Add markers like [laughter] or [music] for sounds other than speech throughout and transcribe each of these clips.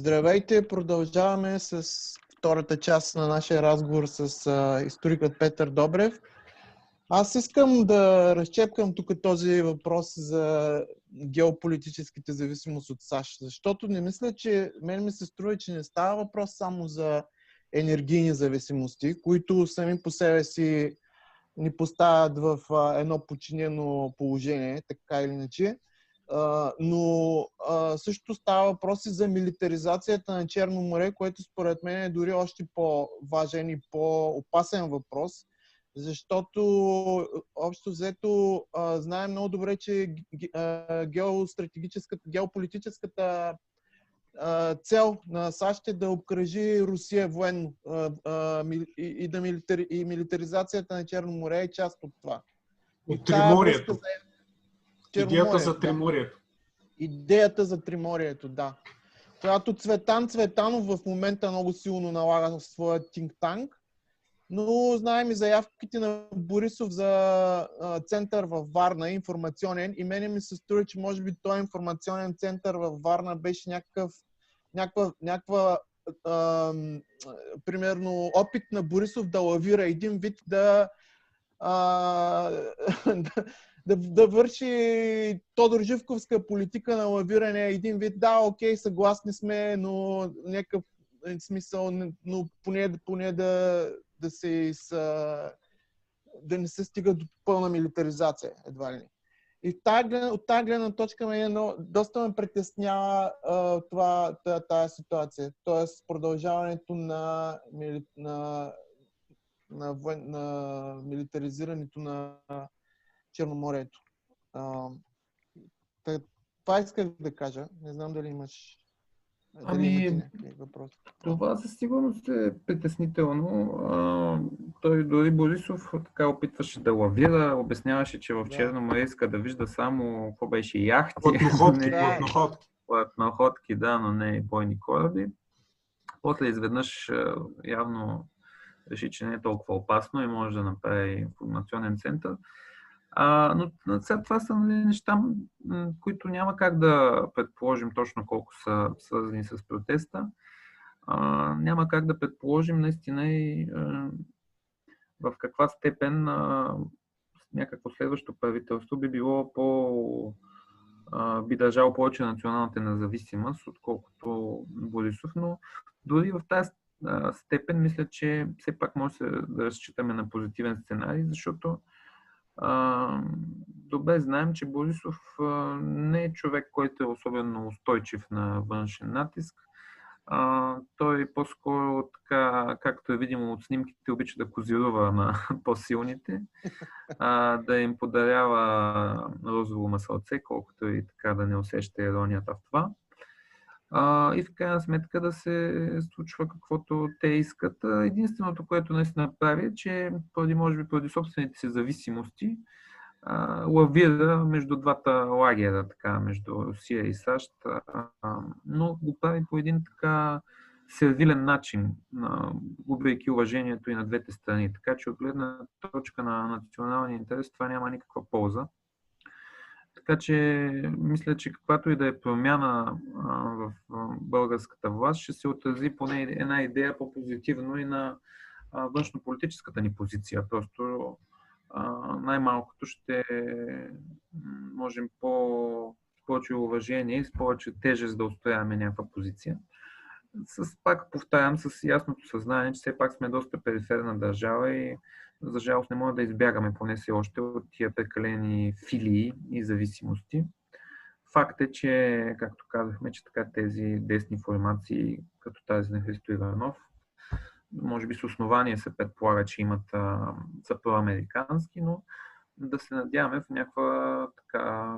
Здравейте! Продължаваме с втората част на нашия разговор с а, историкът Петър Добрев. Аз искам да разчепкам тук този въпрос за геополитическите зависимост от САЩ, защото не мисля, че мен ми се струва, че не става въпрос само за енергийни зависимости, които сами по себе си ни поставят в едно подчинено положение, така или иначе но а, също става въпрос и за милитаризацията на Черно море, което според мен е дори още по-важен и по-опасен въпрос, защото общо взето а, знаем много добре, че геостратегическата, геополитическата цел на САЩ е да обкръжи Русия военно и, да милитари, и милитаризацията на Черно море е част от това. От Триморието. Идеята за Триморието. Идеята за Триморието, да. Която Цветан Цветанов в момента много силно налага в своя think tank, но знаем и заявките на Борисов за център във Варна, информационен, и мене ми се струва, че може би този информационен център във Варна беше някакъв, някаква, някаква а, примерно опит на Борисов да лавира един вид да, а, [laughs] да, да, да върши Тодор Живковска политика на лавиране. Един вид, да, окей, съгласни сме, но някакъв смисъл, но поне, поне да, да се са, да не се стига до пълна милитаризация, едва ли. И от тази гледна точка ме едно, доста ме притеснява а, това, тази ситуация. Тоест продължаването на, на, на, на, на милитаризирането на Черноморието. А, това исках да кажа. Не знам дали имаш Ами, въпроси. Това със сигурност е притеснително. А, той дори Борисов така опитваше да лавира, обясняваше, че в да. Черно море иска да вижда само какво беше яхти. Платноходки, платноходки. Платноходки, да, но не и бойни кораби. После изведнъж явно реши, че не е толкова опасно и може да направи информационен център. А, но сега това са нали, неща, които няма как да предположим точно колко са свързани с протеста. А, няма как да предположим наистина и а, в каква степен а, някакво следващо правителство би било по а, би държало повече националната независимост, отколкото Борисов, но дори в тази степен мисля, че все пак може да разчитаме на позитивен сценарий, защото добре знаем, че Борисов не е човек, който е особено устойчив на външен натиск. Той по-скоро, така, както е видимо от снимките, обича да козирува на [laughs] по-силните, да им подарява розово масълце, колкото и така да не усеща иронията в това а, и в крайна сметка да се случва каквото те искат. Единственото, което наистина прави е, че поради, може би, поради собствените си зависимости, а, лавира между двата лагера, така, между Русия и САЩ, а, но го прави по един така сервилен начин, губейки уважението и на двете страни. Така че от гледна точка на националния интерес това няма никаква полза. Така че мисля, че каквато и да е промяна в българската власт, ще се отрази поне една идея по-позитивно и на външнополитическата ни позиция. Просто най-малкото ще можем по повече уважение и с повече тежест да устояваме някаква позиция. С, пак повтарям, с ясното съзнание, че все пак сме доста периферна държава и за жалост не може да избягаме поне си още от тия прекалени филии и зависимости. Факт е, че, както казахме, че така тези десни формации, като тази на Христо Иванов, може би с основание се предполага, че имат а, са проамерикански, но да се надяваме в някаква така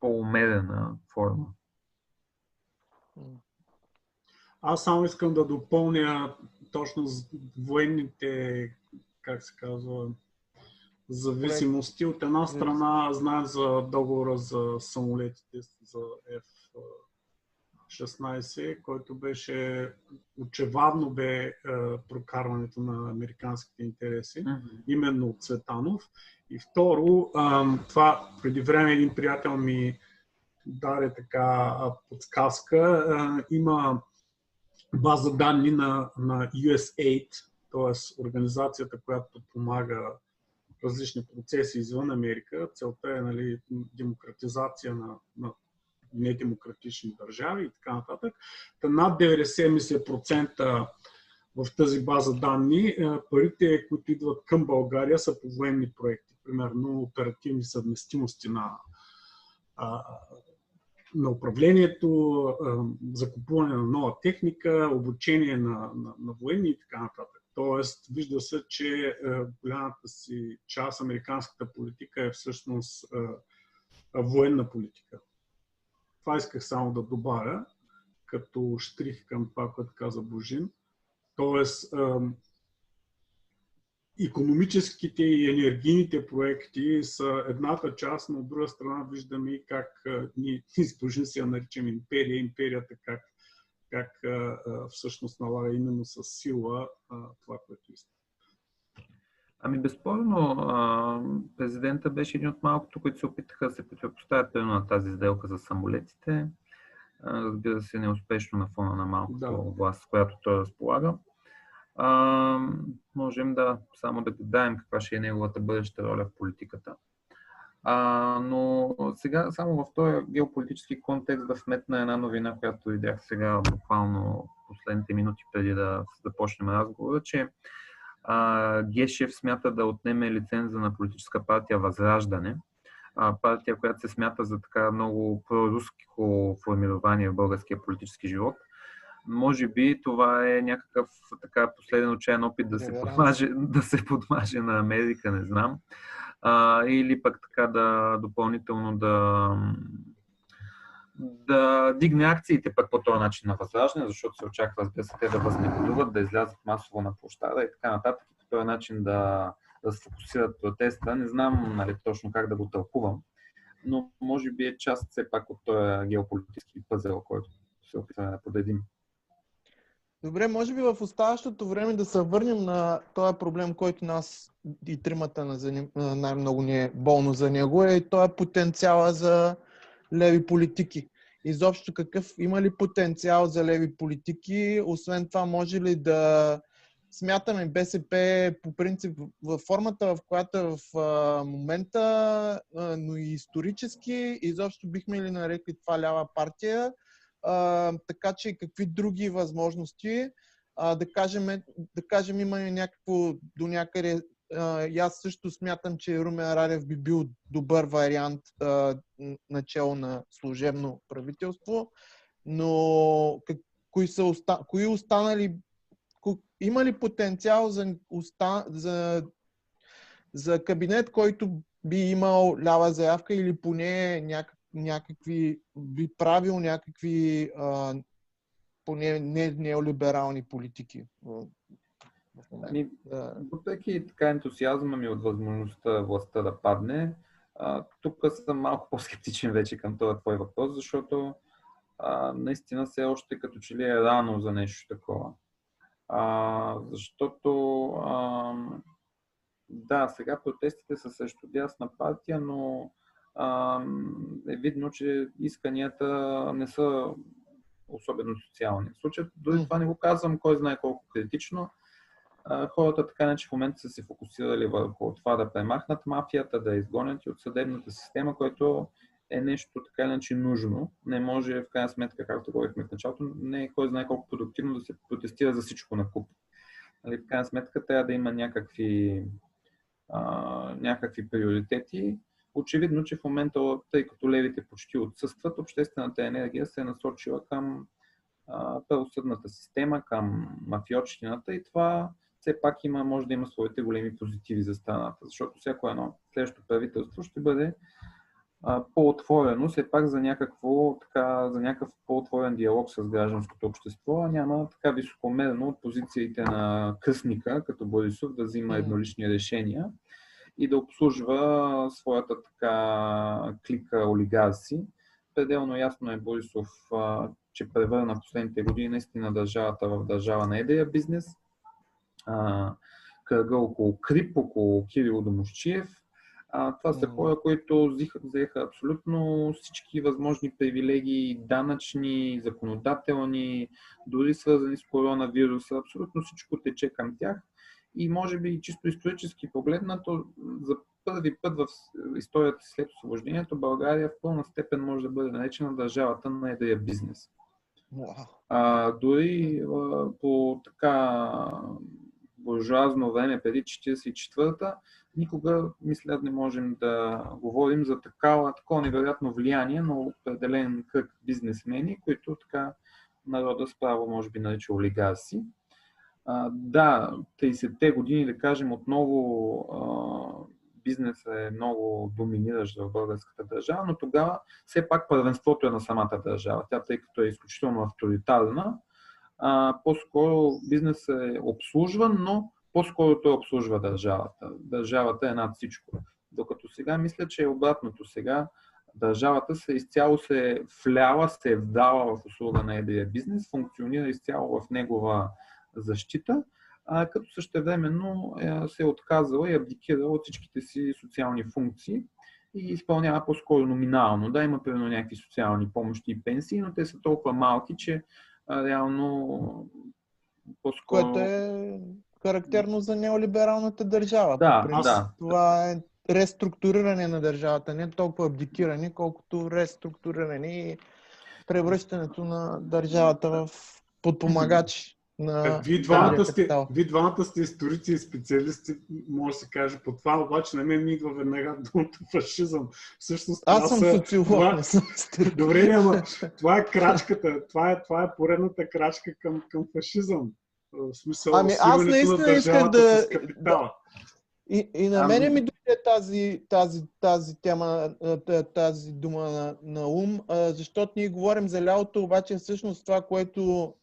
по-умерена форма. Аз само искам да допълня точно с военните как се казва, зависимости. От една страна знаем за договора за самолетите за F-16, който беше очевадно бе е, прокарването на американските интереси, mm-hmm. именно от Цветанов. И второ, е, това преди време един приятел ми даде така подсказка. Е, има база данни на, на USAID, т.е. организацията, която помага различни процеси извън Америка. Целта е нали, демократизация на, на недемократични държави и така нататък. Та над 90% в тази база данни е, парите, които идват към България, са по военни проекти. Примерно оперативни съвместимости на, на управлението, закупуване на нова техника, обучение на, на, на военни и така нататък. Тоест, вижда се, че е, голямата си част американската политика е всъщност е, военна политика. Това исках само да добавя, като штрих към това, което каза Божин. Тоест, економическите и енергийните проекти са едната част, но от друга страна виждаме как ние с [laughs] Божин си я наричаме империя, империята как как всъщност налага именно с сила това, което иска. Ами безспорно, президента беше един от малкото, които се опитаха да се противопоставят на тази сделка за самолетите. Разбира се, неуспешно на фона на малкото да. власт, с която той разполага. А, можем да само да гадаем каква ще е неговата бъдеща роля в политиката. А, но сега само в този геополитически контекст да вметна една новина, която видях сега буквално последните минути преди да започнем разговора, че а, Гешев смята да отнеме лиценза на политическа партия Възраждане, а, партия, която се смята за така много проруско формирование в българския политически живот. Може би това е някакъв така последен отчаян опит да се, подмаже, да се подмаже на Америка, не знам а, или пък така да допълнително да да дигне акциите пък по този начин на възраждане, защото се очаква, разбира се, те да възнегодуват, да излязат масово на площада и така нататък, и по този начин да, да се фокусират протеста. Не знам нали, точно как да го тълкувам, но може би е част все пак от този геополитически пъзел, който се опитваме да подредим. Добре, може би в оставащото време да се върнем на този проблем, който нас и тримата най-много ни е болно за него, е и този потенциала за леви политики. Изобщо какъв има ли потенциал за леви политики? Освен това, може ли да смятаме БСП по принцип в формата, в която е в момента, но и исторически, изобщо бихме ли нарекли това лява партия? А, така че какви други възможности, а, да, кажем, да кажем имаме някакво до някъде а, и аз също смятам, че Румен Радев би бил добър вариант а, начало на служебно правителство, но как, кои, са оста, кои останали, ко, има ли потенциал за, оста, за, за кабинет, който би имал лява заявка или поне някак, някакви, би правил някакви а, поне не неолиберални политики. Ами, въпреки така ентусиазма ми от възможността властта да падне, а, тук съм малко по-скептичен вече към този твой въпрос, защото а, наистина все още като че ли е рано за нещо такова. А, защото а, да, сега протестите са срещу дясна партия, но е видно, че исканията не са особено социални. В случая, дори това не го казвам, кой знае колко критично. Хората така не, че в момента са се фокусирали върху това да премахнат мафията, да изгонят и от съдебната система, което е нещо така иначе нужно. Не може, в крайна сметка, както говорихме в началото, не е кой знае колко продуктивно да се протестира за всичко на куп. Нали, в крайна сметка трябва да има някакви, а, някакви приоритети Очевидно, че в момента, тъй като левите почти отсъстват, обществената енергия се е насочила към правосъдната система, към мафиотщината и това все пак има, може да има своите големи позитиви за страната, защото всяко едно следващо правителство ще бъде по-отворено, все пак за, някакво, така, за някакъв по-отворен диалог с гражданското общество, няма така високомерно от позициите на късника, като Борисов, да взима еднолични решения и да обслужва своята така клика олигарси. Пределно ясно е Борисов, че превърна последните години наистина държавата в държава на едрия бизнес. Кръга около Крип, около Кирил Домощиев, А, това са хора, които взеха, взеха абсолютно всички възможни привилегии, данъчни, законодателни, дори свързани с коронавируса. Абсолютно всичко тече към тях. И може би чисто исторически погледнато, за първи път в историята след освобождението България в пълна степен може да бъде наречена държавата на едрия бизнес. Wow. А, дори а, по така буржуазно време, преди 44-та, никога, мисля, не можем да говорим за такава, такова невероятно влияние на определен кръг бизнесмени, които така народа справо може би нарича олигарси. Да, 30-те години, да кажем, отново бизнесът е много доминиращ в българската държава, но тогава все пак първенството е на самата държава. Тя, тъй като е изключително авторитарна, а, по-скоро бизнесът е обслужван, но по-скоро той обслужва държавата. Държавата е над всичко. Докато сега мисля, че е обратното. Сега държавата се изцяло се влява, се е вдала в услуга на едрия бизнес, функционира изцяло в негова защита, а, като същевременно е, се е отказала и абдикирала от всичките си социални функции и изпълнява по-скоро номинално. Да, има примерно някакви социални помощи и пенсии, но те са толкова малки, че а, реално по-скоро... Което е характерно за неолибералната държава. Да, Принцип, да. Това е реструктуриране на държавата, не толкова абдикиране, колкото реструктуриране и превръщането на държавата в подпомагач на вие двамата, сте, вие двамата сте историци и специалисти, може да се каже по това, обаче на мен ми идва веднага [laughs] думата фашизъм. Всъщност, Аз съм са, социолог, това... не съм Добре, ама [laughs] това е крачката, това е, това е поредната крачка към, към фашизъм. В смисъл, ами аз наистина исках да, да, и, и на ами... мене ми дойде тази, тази, тази тема, тази дума на, на ум, защото ние говорим за лялото, обаче всъщност това, което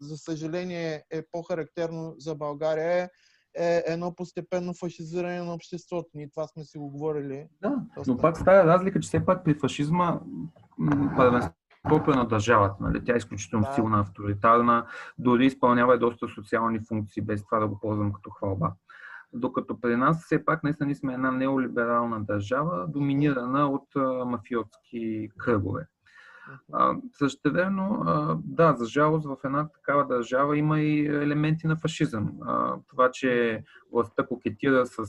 за съжаление е по-характерно за България е, е едно постепенно фашизиране на обществото. Ние това сме си го говорили. Да, но пак става разлика, че все пак при фашизма първенството е на държавата. Нали? Тя е изключително да. силна, авторитарна, дори изпълнява и доста социални функции, без това да го ползвам като хвалба. Докато при нас все пак наистина сме една неолиберална държава, доминирана от мафиотски кръгове. Същевременно, да, за жалост в една такава държава има и елементи на фашизъм. Това, че властта кокетира с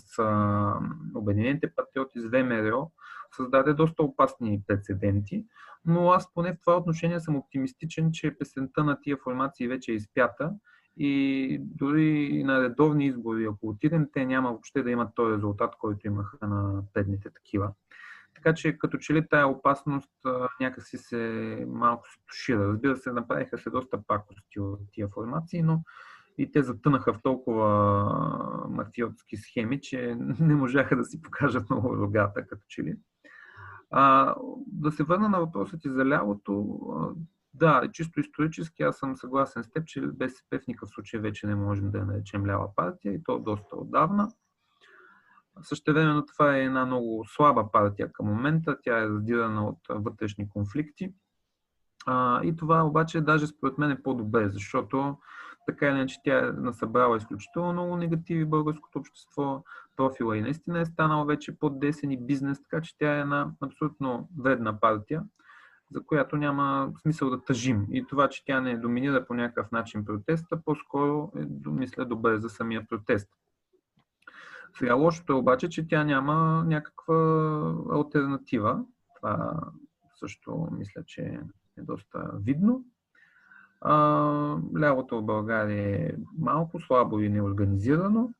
Обединените патриоти с ВМРО, създаде доста опасни прецеденти, но аз поне в това отношение съм оптимистичен, че песента на тия формации вече е изпята и дори на редовни избори, ако отидем, те няма въобще да имат този резултат, който имаха на предните такива. Така че като че ли тая опасност някакси се малко се тушира. Разбира се, направиха се доста пакости от тия формации, но и те затънаха в толкова мафиотски схеми, че [laughs] не можаха да си покажат много рогата, като че ли. А, да се върна на въпроса ти за лявото. Да, чисто исторически аз съм съгласен с теб, че БСП в никакъв случай вече не можем да я наречем лява партия и то доста отдавна. Също времено това е една много слаба партия към момента. Тя е задирана от вътрешни конфликти. А, и това обаче даже според мен е по-добре, защото така или иначе тя е насъбрала изключително много негативи в българското общество. Профила и наистина е станал вече по-десен и бизнес, така че тя е една абсолютно вредна партия за която няма смисъл да тъжим. И това, че тя не доминира по някакъв начин протеста, по-скоро е, мисля, добре за самия протест. Сега лошото е обаче, че тя няма някаква альтернатива. Това също мисля, че е доста видно. А, лявото в България е малко слабо и неорганизирано.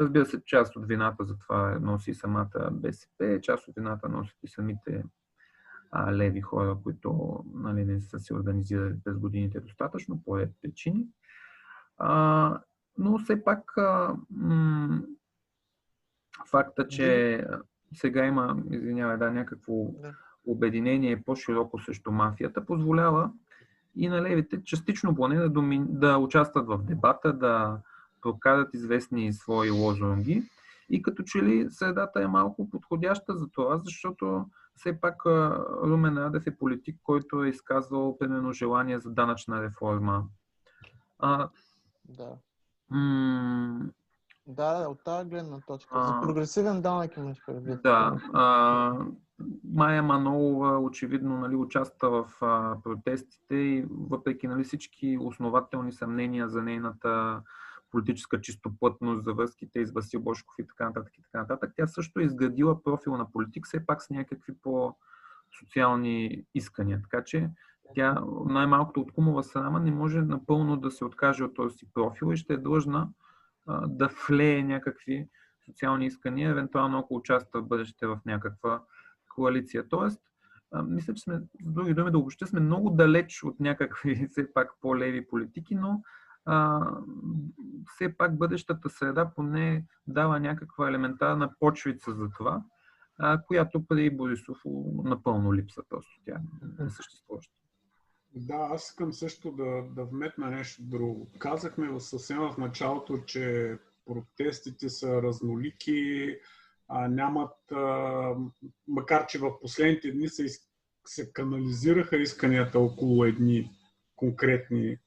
Разбира се, част от вината за това носи самата БСП, част от вината носят и самите а, леви хора, които нали, не са се организирали през годините достатъчно по ред причини. А, но все пак а, м- факта, че сега има, извинявай, да, някакво обединение по-широко срещу мафията, позволява и на левите частично поне да, доми... да участват в дебата, да прокарат известни свои лозунги. И като че ли средата е малко подходяща за това, защото все пак Румен Радев е политик, който е изказвал примерно желание за данъчна реформа. А, да. М- Да, от тази гледна точка. А, За прогресивен данък имаш предвид. Да. А, Майя Манолова очевидно нали, участва в а, протестите и въпреки нали, всички основателни съмнения за нейната политическа чистоплътност, за връзките с Васил Бошков и така нататък и така нататък, тя също е изградила профил на политик, все пак с някакви по-социални искания. Така че тя най-малкото от кумова срама не може напълно да се откаже от този си профил и ще е длъжна а, да влее някакви социални искания, евентуално ако участва в бъдеще в някаква коалиция. Тоест, а, мисля, че сме, с други думи, да въобще сме много далеч от някакви [laughs] все пак по-леви политики, но а, все пак бъдещата среда поне дава някаква елементарна почвица за това, а, която при Борисов напълно липса просто тя не съществуваща. Да, аз искам също да, да вметна нещо друго. Казахме съвсем в началото, че протестите са разнолики, а, нямат, а, макар че в последните дни се, се канализираха исканията около едни конкретни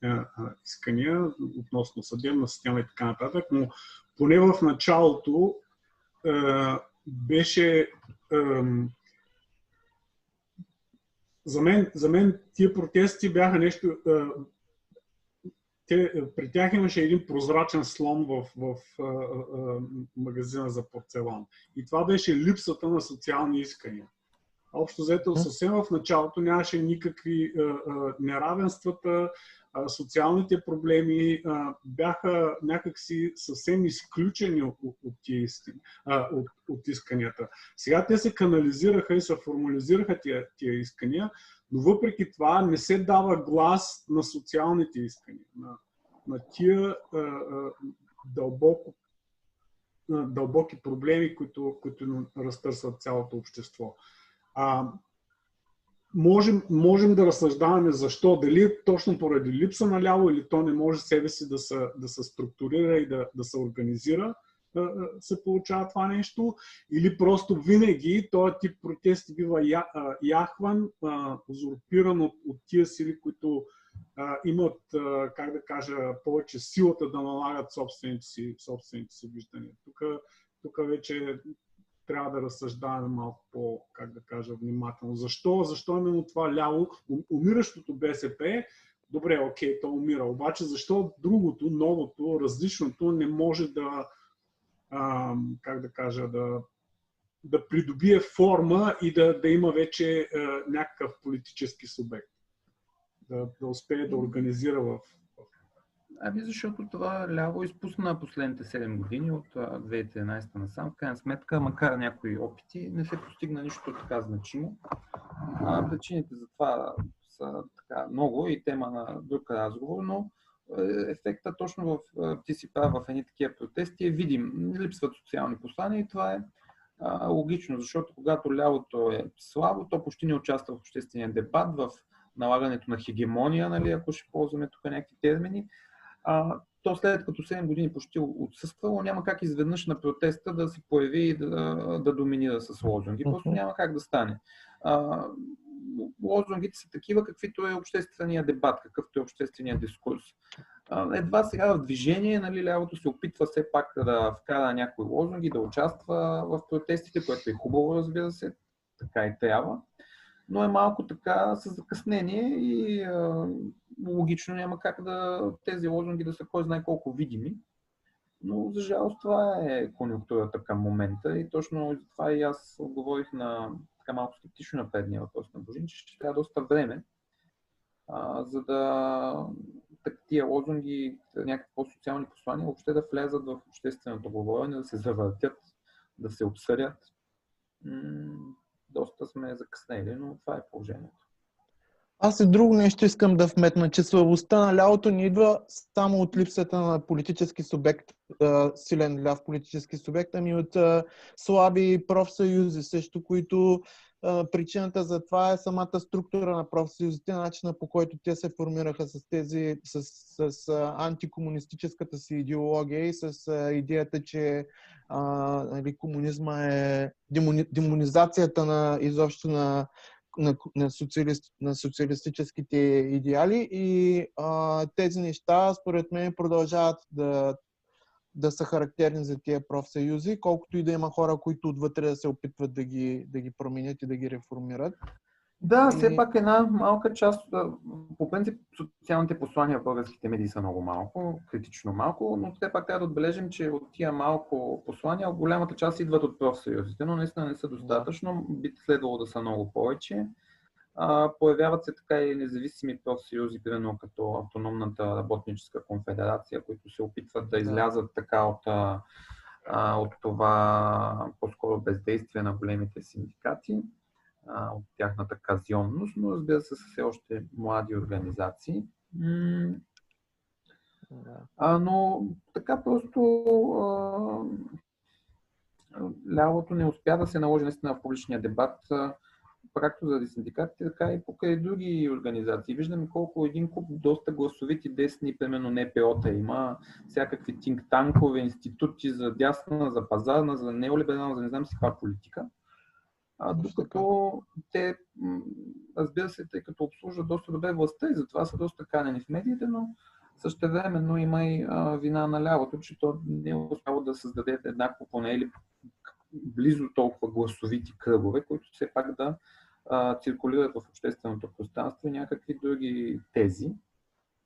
искания относно съдебна система и така нататък, но поне в началото беше за мен, за мен тия протести бяха нещо. Те, при тях имаше един прозрачен слон в, в а, магазина за порцелан. И това беше липсата на социални искания. Общо взето, съвсем в началото нямаше никакви неравенствата, социалните проблеми бяха някакси съвсем изключени от, от, от, от, исканията. Сега те се канализираха и се формализираха тия, тия искания, но въпреки това не се дава глас на социалните искания, на, на тия а, а, дълбоко дълбоки проблеми, които, които разтърсват цялото общество. А, можем, можем да разсъждаваме защо, дали точно поради липса на ляво или то не може себе си да се, да се структурира и да, да се организира, се получава това нещо, или просто винаги този тип протести бива яхван, узурпиран от, от тия сили, които а, имат, как да кажа, повече силата да налагат собствените си, собствените си виждания. Тук, тук вече трябва да разсъждаваме малко по, как да кажа, внимателно. Защо? Защо именно това ляво, умиращото БСП, добре, окей, то умира, обаче защо другото, новото, различното не може да, а, как да кажа, да, да придобие форма и да, да има вече а, някакъв политически субект, да, да успее да организира в, Ами защото това ляво изпусна последните 7 години от 2013 насам. В крайна сметка, макар някои опити, не се постигна нищо така значимо. А, причините за това са така много и тема на друг разговор, но е, ефекта точно в, ти си прав в едни такива протести е видим. Липсват социални послания и това е а, логично, защото когато лявото е слабо, то почти не участва в обществения дебат, в налагането на хегемония, нали, ако ще ползваме тук някакви термини а, то след като 7 години почти отсъствало, няма как изведнъж на протеста да се появи и да, да доминира с лозунги. Просто няма как да стане. А, лозунгите са такива, каквито е обществения дебат, какъвто е обществения дискурс. Едва сега в движение, нали, лявото се опитва все пак да вкара някои лозунги, да участва в протестите, което е хубаво, разбира се, така и трябва но е малко така с закъснение и а, логично няма как да тези лозунги да са кой знае колко видими. Но за жалост това е конъюнктурата към момента и точно това и аз отговорих на така малко скептично на предния въпрос на Божин, че ще трябва доста време, а, за да тия лозунги, някакви по-социални послания, въобще да влязат в общественото говорене, да се завъртят, да се обсъдят доста сме закъснели, но това е положението. Аз и друго нещо искам да вметна, че слабостта на лявото не идва само от липсата на политически субект, силен ляв политически субект, ами от слаби профсъюзи също, които причината за това е самата структура на профсъюзите, начина по който те се формираха с тези, с, с, с антикомунистическата си идеология и с идеята, че а, нали, комунизма е демони, демонизацията на изобщо на, на, на, социалист, на социалистическите идеали и а, тези неща според мен продължават да да са характерни за тия профсъюзи, колкото и да има хора, които отвътре да се опитват да ги, да ги променят и да ги реформират. Да, и... все пак една малка част, по принцип социалните послания в българските медии са много малко, критично малко, но все пак трябва да отбележим, че от тия малко послания голямата част идват от профсъюзите, но наистина не са достатъчно, би следвало да са много повече. А, появяват се така и независими профсъюзи, примерно като Автономната работническа конфедерация, които се опитват да излязат така от, а, от това по-скоро бездействие на големите синдикати, а, от тяхната казионност, но разбира се са все още млади организации. А, но така просто а, лявото не успя да се наложи наистина в публичния дебат както заради синдикатите, така и покрай други организации. Виждаме колко един куп доста гласовити десни, примерно НПО-та има, всякакви тинг-танкове, институти за дясна, за пазарна, за неолиберална, за не знам си каква политика. А, докато те, разбира се, тъй като обслужват доста добре властта и затова са доста канени в медиите, но същевременно има и а, вина на лявото, че то не е успяло да създаде еднакво поне или близо толкова гласовити кръгове, които все пак да циркулират в общественото пространство и някакви други тези.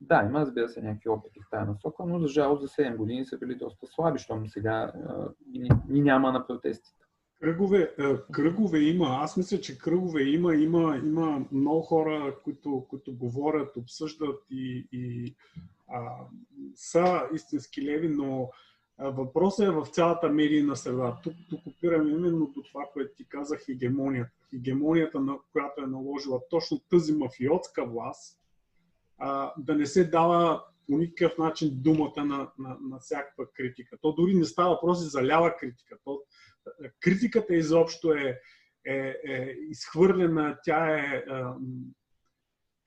Да, има, разбира се, някакви опити в тази насока, но за жалост за 7 години са били доста слаби, защото сега ни, ни няма на протестите. Кръгове, кръгове има. Аз мисля, че кръгове има. Има, има много хора, които, които говорят, обсъждат и, и а, са истински леви, но Въпросът е в цялата медийна среда. Тук, тук опирам именно до това, което ти казах, хегемонията. Хегемонията, на която е наложила точно тази мафиотска власт, а, да не се дава по никакъв начин думата на, на, на всякаква критика. То дори не става въпрос за лява критика. То, критиката изобщо е, е, е изхвърлена, тя е, е,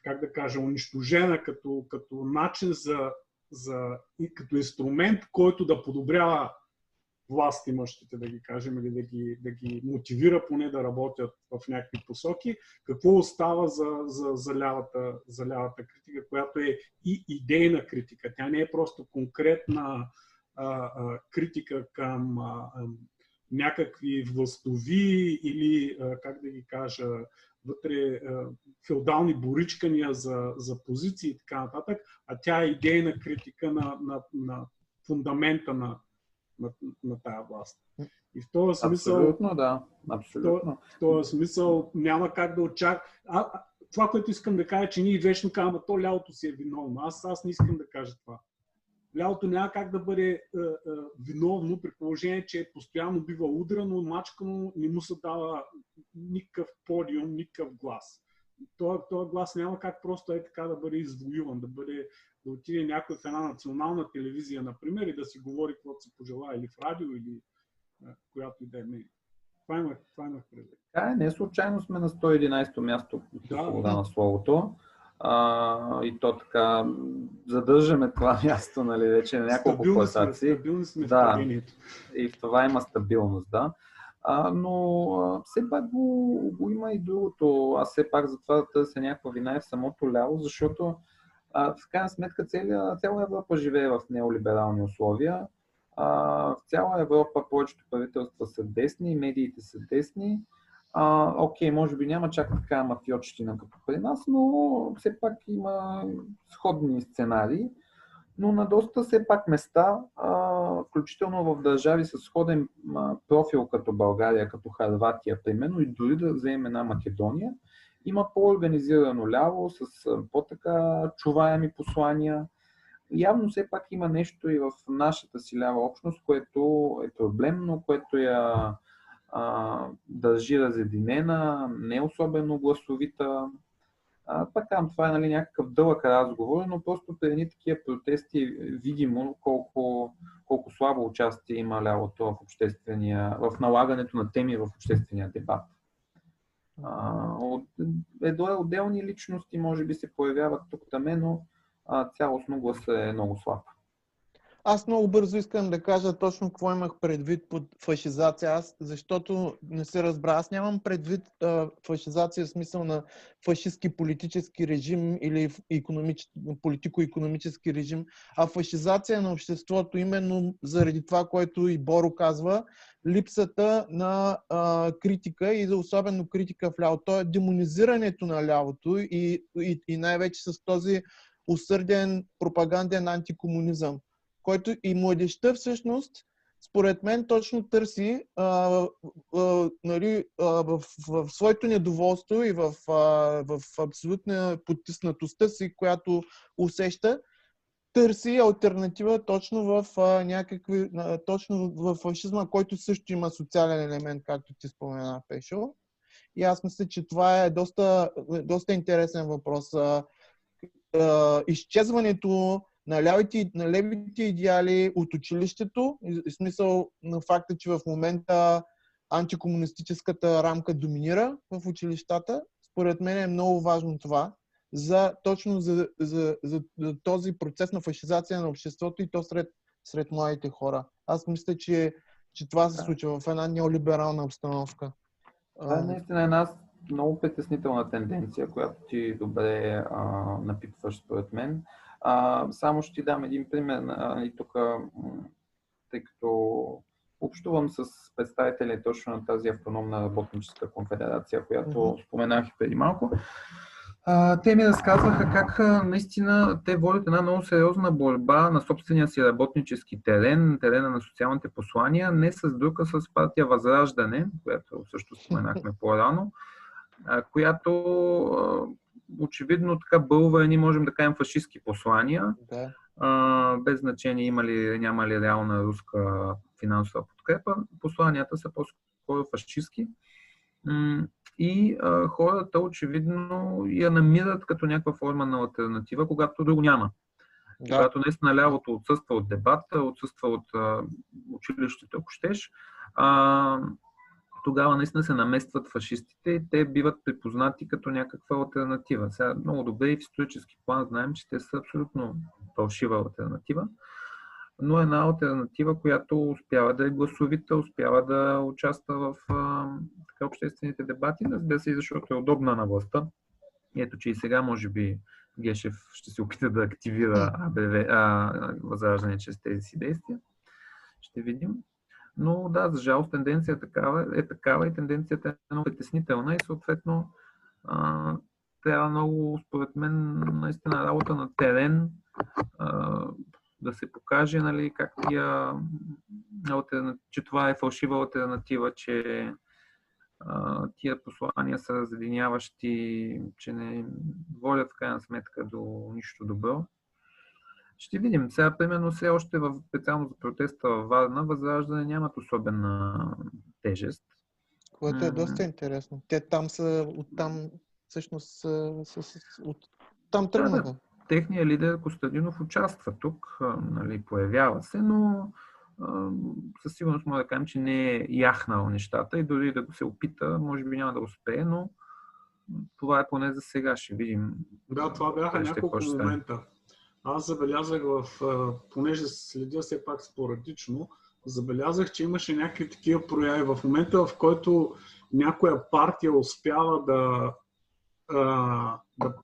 как да кажа, унищожена като, като начин за за, като инструмент, който да подобрява власт имащите, да ги кажем, или да ги, да ги мотивира поне да работят в някакви посоки, какво остава за, за, за, лявата, за лявата критика, която е и идейна критика. Тя не е просто конкретна а, а, критика към а, а, някакви властови или, а, как да ги кажа, вътре е, феодални боричкания за, за позиции и така нататък, а тя е идейна критика на, на, на фундамента на, на, на тая власт. И в този смисъл. Абсолютно, да. Абсолютно. В този смисъл няма как да очаква. А, това, което искам да кажа, че ние вечно казваме, то лялото си е виновно. Аз, аз не искам да кажа това лялото няма как да бъде е, е, виновно при положение, че постоянно бива удрано, мачкано, не му се дава никакъв подиум, никакъв глас. Това, този глас няма как просто е така да бъде извоюван, да бъде да отиде някой в една национална телевизия, например, и да си говори каквото се пожелая, или в радио, или е, която и да е медия. Това имах, това имах предвид. Е, не случайно сме на 111-то място по да, свобода да. на словото. А, и то така, задържаме това [laughs] място, нали, вече на няколко класации. Стабилни сме да, и в това има стабилност, да. А, но а, все пак го, го има и другото. Аз все пак затова да търся някаква вина и в самото ляво, защото а, в крайна сметка цяла, цяла Европа живее в неолиберални условия. А, в цяла Европа повечето правителства са десни, медиите са десни а, окей, може би няма чак така мафиотщина като при нас, но все пак има сходни сценарии. Но на доста все пак места, а, включително в държави с сходен а, профил като България, като Харватия, примерно, и дори да вземем една Македония, има по-организирано ляво, с по-така чуваеми послания. Явно все пак има нещо и в нашата си лява общност, което е проблемно, което я а, държи разединена, не особено гласовита. А, пак там, това е нали, някакъв дълъг разговор, но просто при едни такива протести видимо колко, колко слабо участие има лявото в обществения, в налагането на теми в обществения дебат. А, от, едно отделни личности може би се появяват тук таме, но а, цялостно гласа е много слаб. Аз много бързо искам да кажа точно какво имах предвид под фашизация, аз, защото не се разбра. Аз нямам предвид а, фашизация в смисъл на фашистски политически режим или економич... политико-економически режим, а фашизация на обществото именно заради това, което и Боро казва, липсата на а, критика и особено критика в ляво. То е демонизирането на лявото и, и, и най-вече с този усърден пропаганден антикомунизъм който и младеща всъщност, според мен, точно търси а, а, нали, а, в, в, в своето недоволство и в, а, в абсолютна потиснатостта си, която усеща, търси альтернатива точно в а, някакви, а, точно в фашизма, който също има социален елемент, както ти спомена, Пешо. И аз мисля, че това е доста, доста интересен въпрос. А, а, изчезването на левите, на левите идеали от училището, в смисъл на факта, че в момента антикомунистическата рамка доминира в училищата. Според мен е много важно това, за, точно за, за, за, за този процес на фашизация на обществото и то сред, сред младите хора. Аз мисля, че, че това се случва в една неолиберална обстановка. Това е наистина една много притеснителна тенденция, която ти добре а, напитваш, според мен. А, само ще ти дам един пример. и тук, тъй като общувам с представители точно на тази автономна работническа конфедерация, която mm-hmm. споменах и преди малко. А, те ми разказваха как наистина те водят една много сериозна борба на собствения си работнически терен, терена на социалните послания, не с друга, с партия Възраждане, която също споменахме по-рано, която очевидно така бълва едни, можем да кажем, фашистски послания, да. а, без значение има ли, няма ли реална руска финансова подкрепа. Посланията са по-скоро фашистски. И а, хората очевидно я намират като някаква форма на альтернатива, когато друго няма. Да. Когато наистина лявото отсъства от дебата, отсъства от а, училището, ако щеш, а, тогава наистина се наместват фашистите и те биват припознати като някаква альтернатива. Сега много добре и в исторически план знаем, че те са абсолютно фалшива альтернатива, но една альтернатива, която успява да е гласовита, успява да участва в така, обществените дебати, разбира се, защото е удобна на властта. И ето, че и сега, може би, Гешев ще се опита да активира АБВ, а, възраждане чрез тези си действия. Ще видим. Но да, за жалост тенденция такава, е такава и тенденцията е много притеснителна и съответно а, трябва много, според мен, наистина работа на терен, а, да се покаже нали, как тия, че това е фалшива альтернатива, че а, тия послания са разединяващи, че не водят в крайна сметка до нищо добро. Ще видим. Сега, примерно, все още в специално за протеста във Варна, възраждане нямат особена тежест. Което е доста интересно. Те там са, оттам, всъщност, са, са, са, от, там тръгнаха. Да, техният лидер Костадинов участва тук, нали, появява се, но със сигурност може да кажем, че не е яхнал нещата и дори да го се опита, може би няма да успее, но това е поне за сега, ще видим. Да, това бяха няколко момента. Аз забелязах в, понеже следя все пак спорадично, забелязах, че имаше някакви такива прояви. В момента, в който някоя партия успява да, да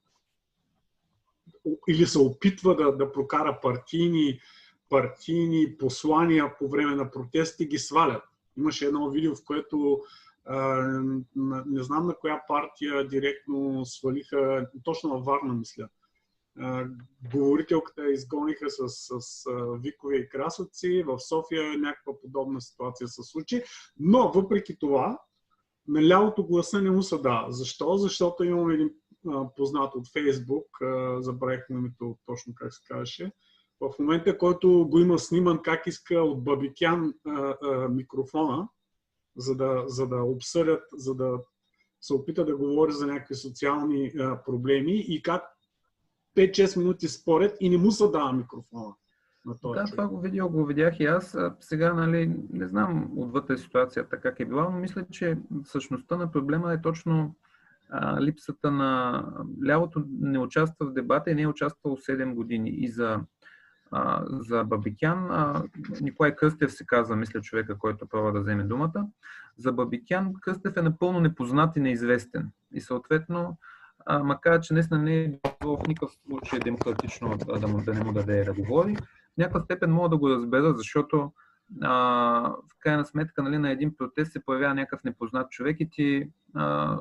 или се опитва да, да прокара партийни, партийни послания по време на протести, ги свалят. Имаше едно видео, в което не знам на коя партия директно свалиха, точно във Варна, мисля, говорителката изгониха с, с, с викове и красоци. В София някаква подобна ситуация се случи. Но въпреки това, на лявото гласа не му се дава. Защо? Защото имам един познат от Фейсбук, забравих името точно как се казваше, в момента, който го има сниман как иска от Бабикян микрофона, за да, за да обсъдят, за да се опита да говори за някакви социални а, проблеми и как 5-6 минути според и не му се дава микрофона. На този да, човек. това го видео го видях и аз. Сега, нали, не знам отвътре ситуацията как е била, но мисля, че същността на проблема е точно а, липсата на... Лявото не участва в дебата и не е участвало 7 години. И за а, за Бабикян. А, Николай Кръстев се казва, мисля, човека, който пробва да вземе думата. За Бабикян Кръстев е напълно непознат и неизвестен. И съответно, а, макар че наистина не е било в никакъв случай демократично да, да, не му даде да говори, в някаква степен мога да го разбера, защото а, в крайна сметка нали, на един протест се появява някакъв непознат човек и ти а,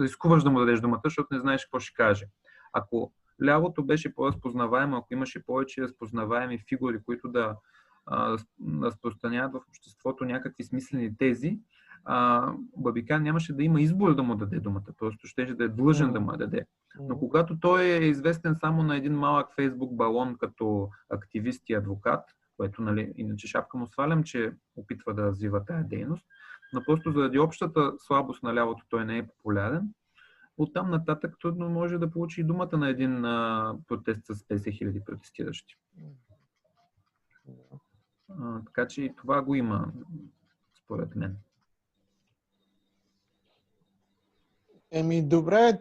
рискуваш да му дадеш думата, защото не знаеш какво ще каже. Ако лявото беше по-разпознаваемо, ако имаше повече разпознаваеми фигури, които да а, разпространяват в обществото някакви смислени тези, а, Бабикан нямаше да има избор да му даде думата, просто ще да е длъжен да му даде. Но когато той е известен само на един малък фейсбук балон като активист и адвокат, което нали, иначе шапка му свалям, че опитва да развива тази дейност, но просто заради общата слабост на лявото той не е популярен, оттам нататък трудно може да получи думата на един а, протест с 50 хиляди протестиращи. А, така че и това го има, според мен. Еми, добре,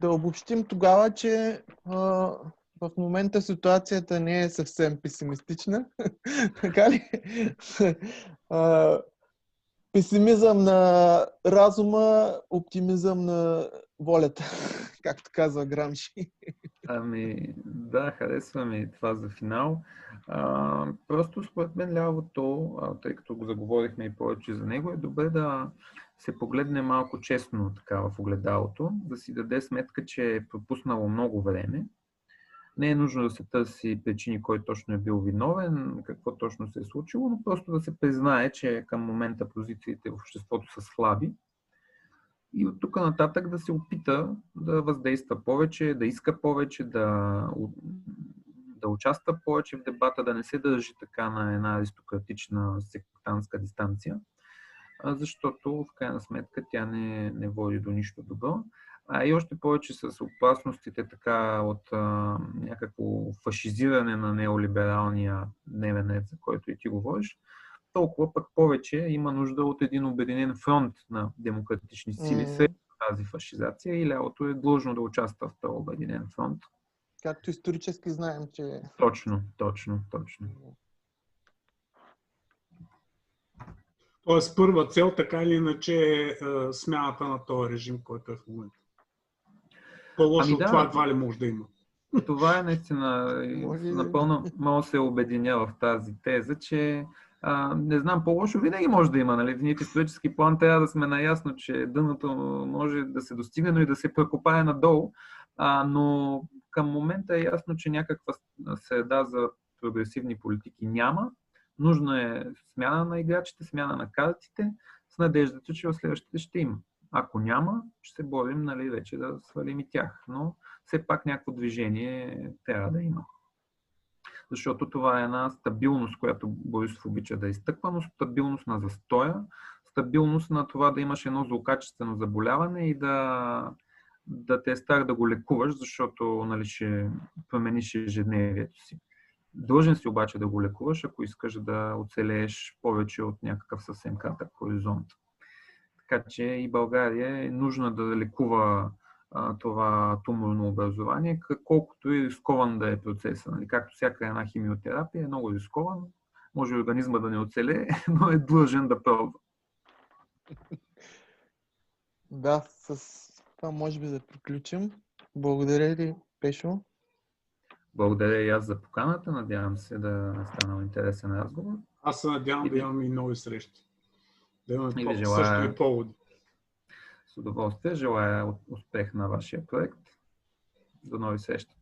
да обобщим тогава, че а, в момента ситуацията не е съвсем песимистична. [laughs] така ли? [laughs] а, песимизъм на разума, оптимизъм на волята, [laughs] както казва Грамши. Ами, да, харесва ми това за финал. А, просто според мен лявото, тъй като го заговорихме и повече за него, е добре да се погледне малко честно така в огледалото, да си даде сметка, че е пропуснало много време. Не е нужно да се търси причини кой точно е бил виновен, какво точно се е случило, но просто да се признае, че към момента позициите в обществото са слаби и от тук нататък да се опита да въздейства повече, да иска повече, да, да участва повече в дебата, да не се държи така на една аристократична сектантска дистанция, защото в крайна сметка тя не, не води до нищо добро. А и още повече с опасностите така от а, някакво фашизиране на неолибералния дневен ред, за който и ти говориш, толкова пък повече има нужда от един обединен фронт на демократични сили mm. след тази фашизация и лявото е длъжно да участва в този обединен фронт. Както исторически знаем, че... Точно, точно, точно. Тоест първа цел така или иначе е, е смяната на този режим, който е в момента. По-лошо ами да, това едва ли може да има. Това е наистина напълно мога се обединя в тази теза, че а, не знам, по-лошо винаги може да има. Нали? В в исторически план трябва да сме наясно, че дъното може да се достигне, но и да се прекопае надолу. А, но към момента е ясно, че някаква среда за прогресивни политики няма. Нужно е смяна на играчите, смяна на картите, с надеждата, че в следващите ще има. Ако няма, ще се борим нали, вече да свалим и тях. Но все пак някакво движение трябва да има защото това е една стабилност, която Борисов обича да изтъква, но стабилност на застоя, стабилност на това да имаш едно злокачествено заболяване и да, да те е страх да го лекуваш, защото нали, ще промениш ежедневието си. Дължен си обаче да го лекуваш, ако искаш да оцелееш повече от някакъв съвсем кратък хоризонт. Така че и България е нужна да лекува а, това туморно образование, колкото и рискован да е процеса. Нали? Както всяка една химиотерапия е много рискован, може организма да не оцелее, [laughs] но е длъжен да пробва. Да, с това може би да приключим. Благодаря ви, Пешо. Благодаря и аз за поканата. Надявам се да е станал интересен разговор. Аз се надявам и да имам и нови срещи. Да имаме желая... също и поводи удоволствие. Желая успех на вашия проект. До нови срещи!